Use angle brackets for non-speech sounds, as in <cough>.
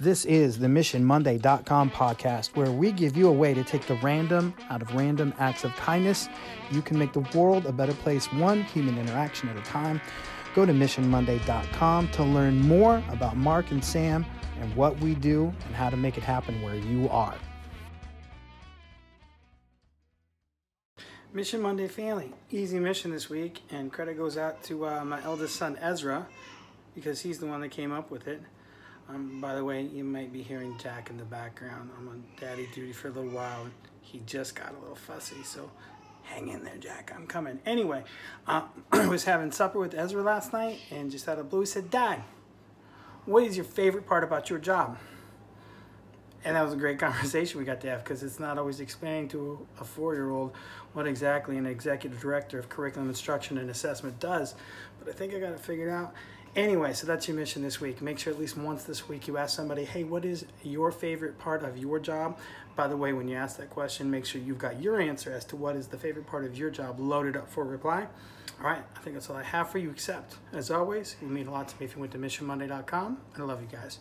This is the MissionMonday.com podcast, where we give you a way to take the random out of random acts of kindness. You can make the world a better place, one human interaction at a time. Go to MissionMonday.com to learn more about Mark and Sam and what we do and how to make it happen where you are. Mission Monday family, easy mission this week, and credit goes out to uh, my eldest son Ezra because he's the one that came up with it. Um, by the way, you might be hearing Jack in the background. I'm on daddy duty for a little while. He just got a little fussy, so hang in there, Jack. I'm coming. Anyway, uh, <clears throat> I was having supper with Ezra last night, and just out of blue, he said, Dad, what is your favorite part about your job? And that was a great <laughs> conversation we got to have because it's not always explaining to a four-year-old what exactly an executive director of curriculum instruction and assessment does. But I think I got it figured out. Anyway, so that's your mission this week. Make sure at least once this week you ask somebody, hey, what is your favorite part of your job? By the way, when you ask that question, make sure you've got your answer as to what is the favorite part of your job loaded up for reply. All right, I think that's all I have for you, except, as always, you mean a lot to me if you went to missionmonday.com. And I love you guys.